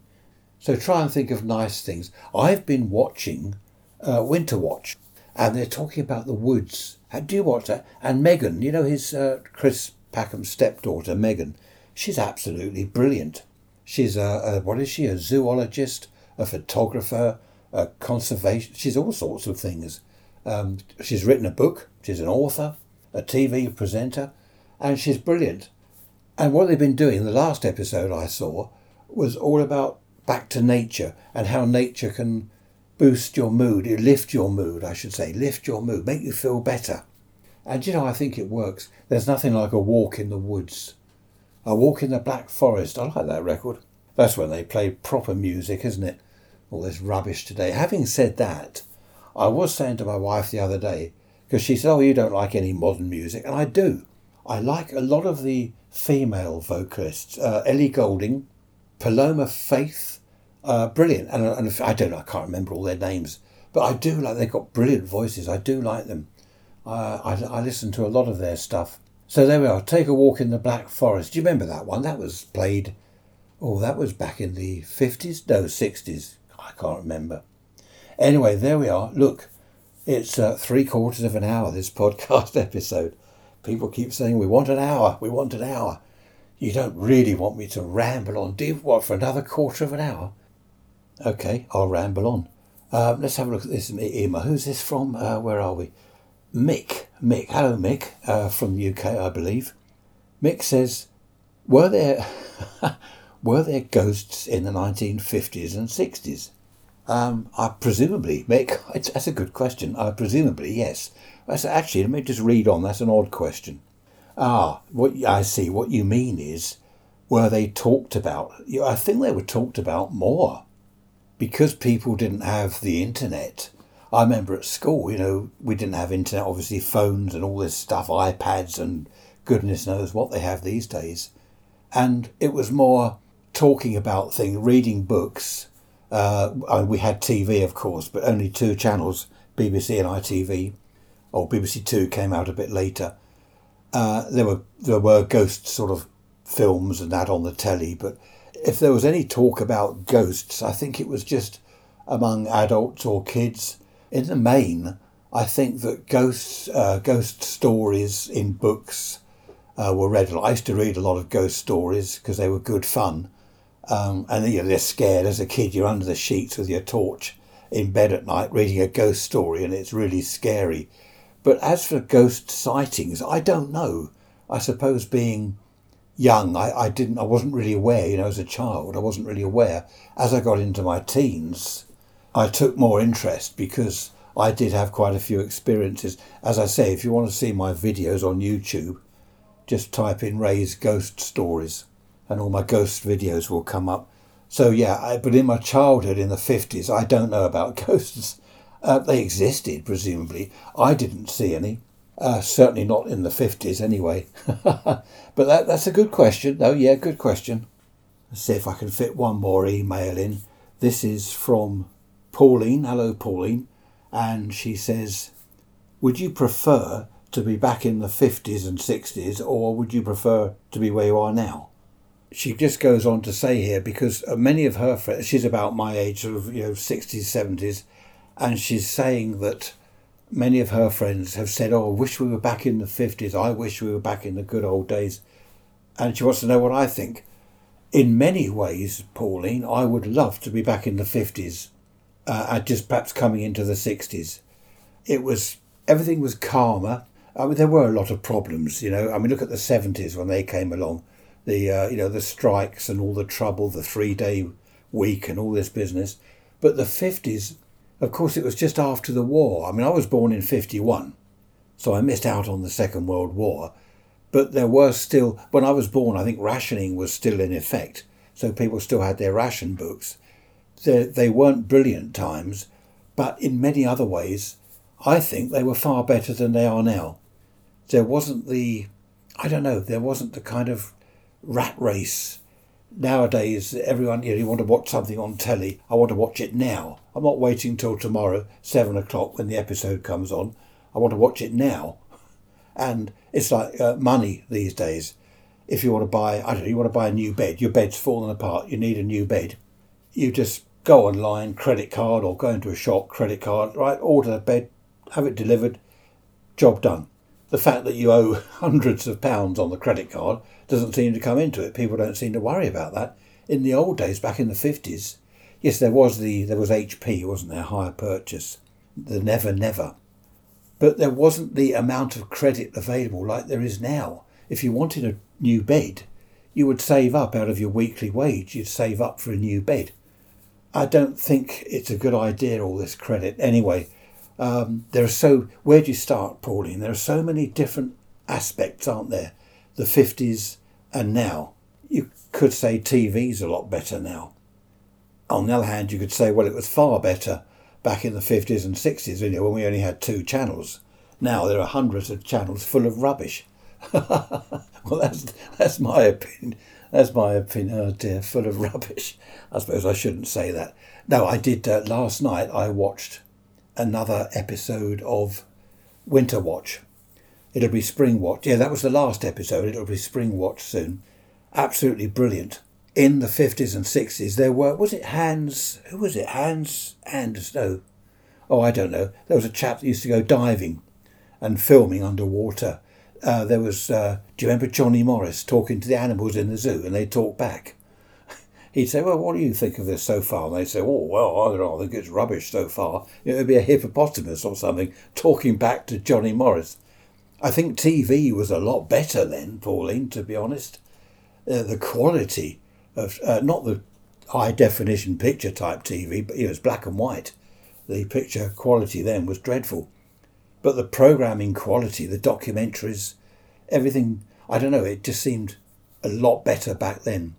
So try and think of nice things. I've been watching uh, Winter Watch, and they're talking about the woods. Do you watch that? And Megan, you know his uh, Chris Packham's stepdaughter, Megan, she's absolutely brilliant. She's a, a what is she? A zoologist, a photographer, a conservation. She's all sorts of things. Um, she's written a book. She's an author, a TV presenter, and she's brilliant. And what they've been doing, the last episode I saw, was all about back to nature and how nature can boost your mood, lift your mood, I should say, lift your mood, make you feel better. And you know, I think it works. There's nothing like a walk in the woods. A walk in the Black Forest. I like that record. That's when they play proper music, isn't it? All this rubbish today. Having said that, I was saying to my wife the other day, because she said, Oh, you don't like any modern music. And I do. I like a lot of the female vocalists. Uh, Ellie Goulding, Paloma Faith, uh, brilliant. And, and I don't know, I can't remember all their names, but I do like, they've got brilliant voices. I do like them. Uh, I, I listen to a lot of their stuff. So there we are. Take a walk in the Black Forest. Do you remember that one? That was played. Oh, that was back in the 50s? No, 60s. I can't remember. Anyway, there we are. Look, it's uh, three quarters of an hour, this podcast episode. People keep saying, we want an hour, we want an hour. You don't really want me to ramble on, do you? What, for another quarter of an hour? Okay, I'll ramble on. Um, let's have a look at this email. Who's this from? Uh, where are we? Mick. Mick. Hello, Mick, uh, from the UK, I believe. Mick says, were there, were there ghosts in the 1950s and 60s? Um, I presumably, Mick, that's a good question. I presumably, yes. That's actually, let me just read on. That's an odd question. Ah, what I see. What you mean is, were they talked about? I think they were talked about more because people didn't have the internet. I remember at school, you know, we didn't have internet, obviously phones and all this stuff, iPads and goodness knows what they have these days. And it was more talking about things, reading books. Uh, we had TV, of course, but only two channels, BBC and ITV, or BBC Two came out a bit later. Uh, there were there were ghost sort of films and that on the telly, but if there was any talk about ghosts, I think it was just among adults or kids in the main, I think that ghosts, uh, ghost stories in books uh, were read. A lot. I used to read a lot of ghost stories because they were good fun. Um, and you know, they're scared as a kid. You're under the sheets with your torch in bed at night reading a ghost story, and it's really scary. But as for ghost sightings, I don't know. I suppose being young, I, I didn't, I wasn't really aware. You know, as a child, I wasn't really aware. As I got into my teens, I took more interest because I did have quite a few experiences. As I say, if you want to see my videos on YouTube, just type in Ray's Ghost Stories and all my ghost videos will come up. So, yeah, I, but in my childhood in the 50s, I don't know about ghosts. Uh, they existed, presumably. I didn't see any. Uh, certainly not in the 50s, anyway. but that, that's a good question. Oh, yeah, good question. Let's see if I can fit one more email in. This is from Pauline. Hello, Pauline. And she says, Would you prefer to be back in the 50s and 60s, or would you prefer to be where you are now? She just goes on to say here, because many of her friends, she's about my age, sort of, you know, 60s, 70s, and she's saying that many of her friends have said, Oh, I wish we were back in the 50s. I wish we were back in the good old days. And she wants to know what I think. In many ways, Pauline, I would love to be back in the 50s uh, just perhaps coming into the 60s. It was, everything was calmer. I mean, there were a lot of problems, you know. I mean, look at the 70s when they came along. The, uh, you know, the strikes and all the trouble, the three day week and all this business. But the 50s, of course, it was just after the war. I mean, I was born in 51, so I missed out on the Second World War. But there were still, when I was born, I think rationing was still in effect. So people still had their ration books they, they weren't brilliant times, but in many other ways, I think they were far better than they are now. There wasn't the, I don't know, there wasn't the kind of rat race. Nowadays, everyone, you know, you want to watch something on telly, I want to watch it now. I'm not waiting till tomorrow, seven o'clock, when the episode comes on. I want to watch it now. And it's like uh, money these days. If you want to buy, I don't know, you want to buy a new bed, your bed's fallen apart, you need a new bed. You just go online, credit card, or go into a shop, credit card, right? Order a bed, have it delivered, job done. The fact that you owe hundreds of pounds on the credit card doesn't seem to come into it. People don't seem to worry about that. in the old days, back in the fifties, yes, there was the there was HP, wasn't there? Hire purchase, the Never Never, but there wasn't the amount of credit available like there is now. If you wanted a new bed, you would save up out of your weekly wage. You'd save up for a new bed. I don't think it's a good idea. All this credit, anyway. Um, there are so. Where do you start, Pauline? There are so many different aspects, aren't there? The fifties and now. You could say TV's a lot better now. On the other hand, you could say, well, it was far better back in the 50s and 60s, you know, when we only had two channels. Now there are hundreds of channels full of rubbish. well, that's that's my opinion. That's my opinion. Oh dear, full of rubbish. I suppose I shouldn't say that. No, I did. Uh, last night I watched another episode of Winter Watch. It'll be Spring Watch. Yeah, that was the last episode. It'll be Spring Watch soon. Absolutely brilliant. In the 50s and 60s, there were, was it Hans, who was it? Hans Anders, no. Oh, I don't know. There was a chap that used to go diving and filming underwater. Uh, there was, uh, do you remember Johnny Morris talking to the animals in the zoo and they talk back? He'd say, Well, what do you think of this so far? And they'd say, Oh, well, I don't know, I think it's rubbish so far. It would be a hippopotamus or something talking back to Johnny Morris. I think TV was a lot better then, Pauline, to be honest. Uh, the quality of, uh, not the high definition picture type TV, but it was black and white. The picture quality then was dreadful. But the programming quality, the documentaries, everything, I don't know, it just seemed a lot better back then.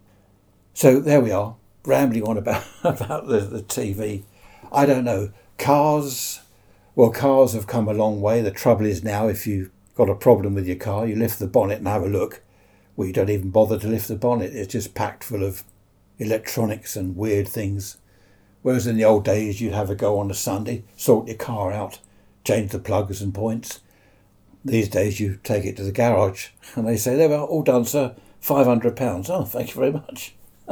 So there we are, rambling on about, about the, the TV. I don't know. Cars, well, cars have come a long way. The trouble is now, if you've got a problem with your car, you lift the bonnet and have a look. Well, you don't even bother to lift the bonnet. It's just packed full of electronics and weird things. Whereas in the old days, you'd have a go on a Sunday, sort your car out, change the plugs and points. These days, you take it to the garage and they say, are, all done, sir. £500. Oh, thank you very much.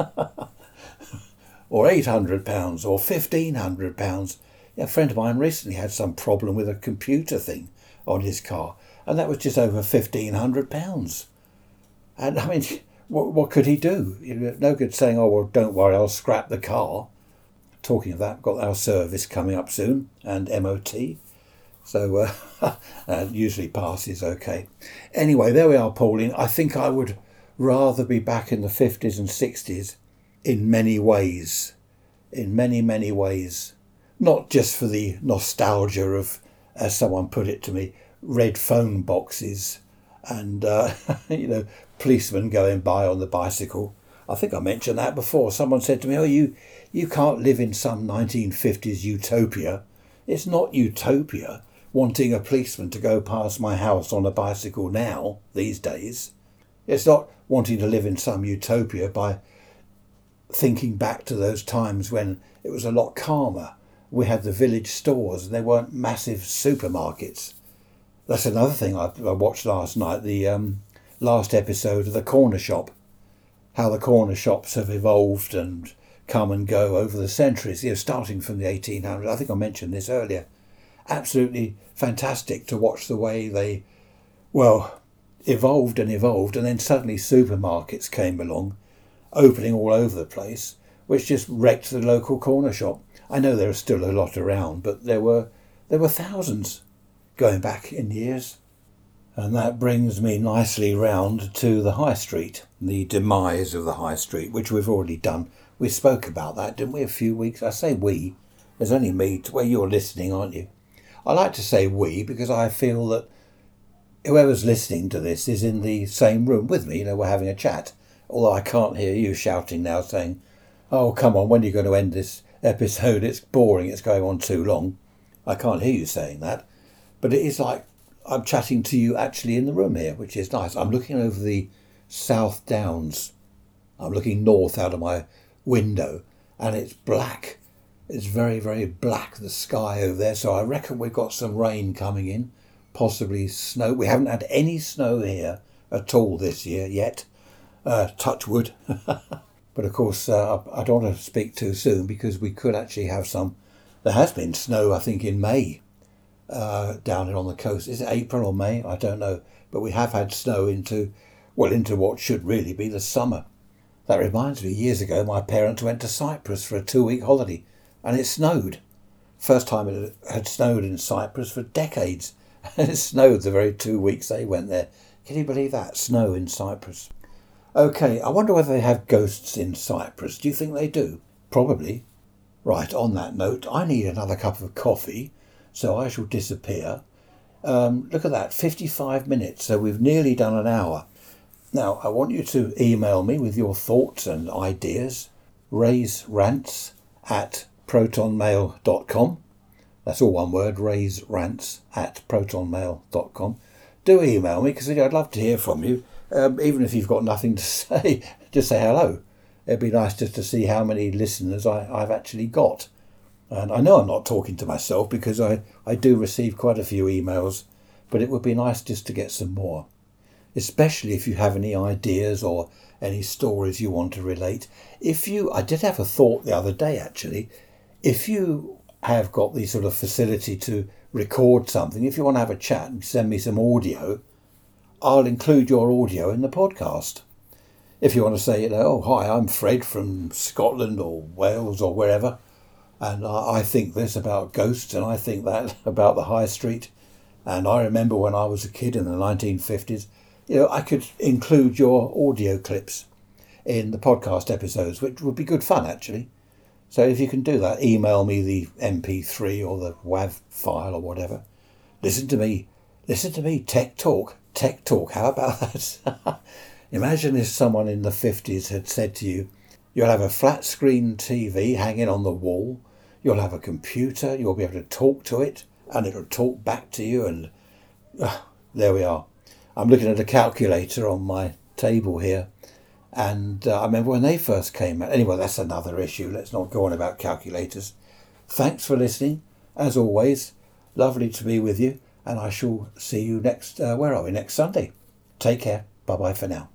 or £800 or £1,500. Yeah, a friend of mine recently had some problem with a computer thing on his car, and that was just over £1,500. And I mean, what, what could he do? No good saying, oh, well, don't worry, I'll scrap the car. Talking of that, got our service coming up soon and MOT. So uh, uh, usually passes okay. Anyway, there we are, Pauline. I think I would rather be back in the 50s and 60s in many ways. In many, many ways. Not just for the nostalgia of, as someone put it to me, red phone boxes and, uh, you know, policeman going by on the bicycle. I think I mentioned that before. Someone said to me, "Oh, you you can't live in some 1950s utopia. It's not utopia wanting a policeman to go past my house on a bicycle now these days. It's not wanting to live in some utopia by thinking back to those times when it was a lot calmer. We had the village stores and there weren't massive supermarkets. That's another thing I, I watched last night. The um, last episode of the corner shop, how the corner shops have evolved and come and go over the centuries, you know, starting from the 1800s. I think I mentioned this earlier. Absolutely fantastic to watch the way they, well, evolved and evolved, and then suddenly supermarkets came along, opening all over the place, which just wrecked the local corner shop. I know there are still a lot around, but there were there were thousands going back in years. And that brings me nicely round to the High Street, the demise of the High Street, which we've already done. We spoke about that, didn't we, a few weeks? I say we. There's only me. Well, you're listening, aren't you? I like to say we because I feel that whoever's listening to this is in the same room with me. You know, we're having a chat. Although I can't hear you shouting now, saying, "Oh, come on, when are you going to end this episode? It's boring. It's going on too long." I can't hear you saying that, but it is like I'm chatting to you actually in the room here, which is nice. I'm looking over the South Downs. I'm looking north out of my window, and it's black. It's very, very black, the sky over there. So I reckon we've got some rain coming in, possibly snow. We haven't had any snow here at all this year yet. Uh, touch wood. but of course, uh, I don't want to speak too soon because we could actually have some. There has been snow, I think, in May uh, down here on the coast. Is it April or May? I don't know. But we have had snow into, well, into what should really be the summer. That reminds me, years ago my parents went to Cyprus for a two week holiday and it snowed. First time it had snowed in Cyprus for decades. And it snowed the very two weeks they went there. Can you believe that? Snow in Cyprus. Okay, I wonder whether they have ghosts in Cyprus. Do you think they do? Probably. Right, on that note, I need another cup of coffee, so I shall disappear. Um, look at that, 55 minutes, so we've nearly done an hour. Now, I want you to email me with your thoughts and ideas. Ray's Rants at protonmail.com. That's all one word, Ray's rants at protonmail.com. Do email me because I'd love to hear from you. Um, even if you've got nothing to say, just say hello. It'd be nice just to see how many listeners I, I've actually got. And I know I'm not talking to myself because I, I do receive quite a few emails, but it would be nice just to get some more. Especially if you have any ideas or any stories you want to relate. If you, I did have a thought the other day actually. If you have got the sort of facility to record something, if you want to have a chat and send me some audio, I'll include your audio in the podcast. If you want to say, you know, oh, hi, I'm Fred from Scotland or Wales or wherever, and I think this about ghosts and I think that about the high street, and I remember when I was a kid in the 1950s, you know, I could include your audio clips in the podcast episodes, which would be good fun actually. So if you can do that, email me the MP3 or the WAV file or whatever. Listen to me, listen to me, tech talk tech talk. How about that? Imagine if someone in the 50s had said to you, You'll have a flat screen TV hanging on the wall, you'll have a computer, you'll be able to talk to it, and it'll talk back to you. And uh, there we are. I'm looking at a calculator on my table here. And uh, I remember when they first came out. Anyway, that's another issue. Let's not go on about calculators. Thanks for listening. As always, lovely to be with you and I shall see you next, uh, where are we, next Sunday. Take care. Bye bye for now.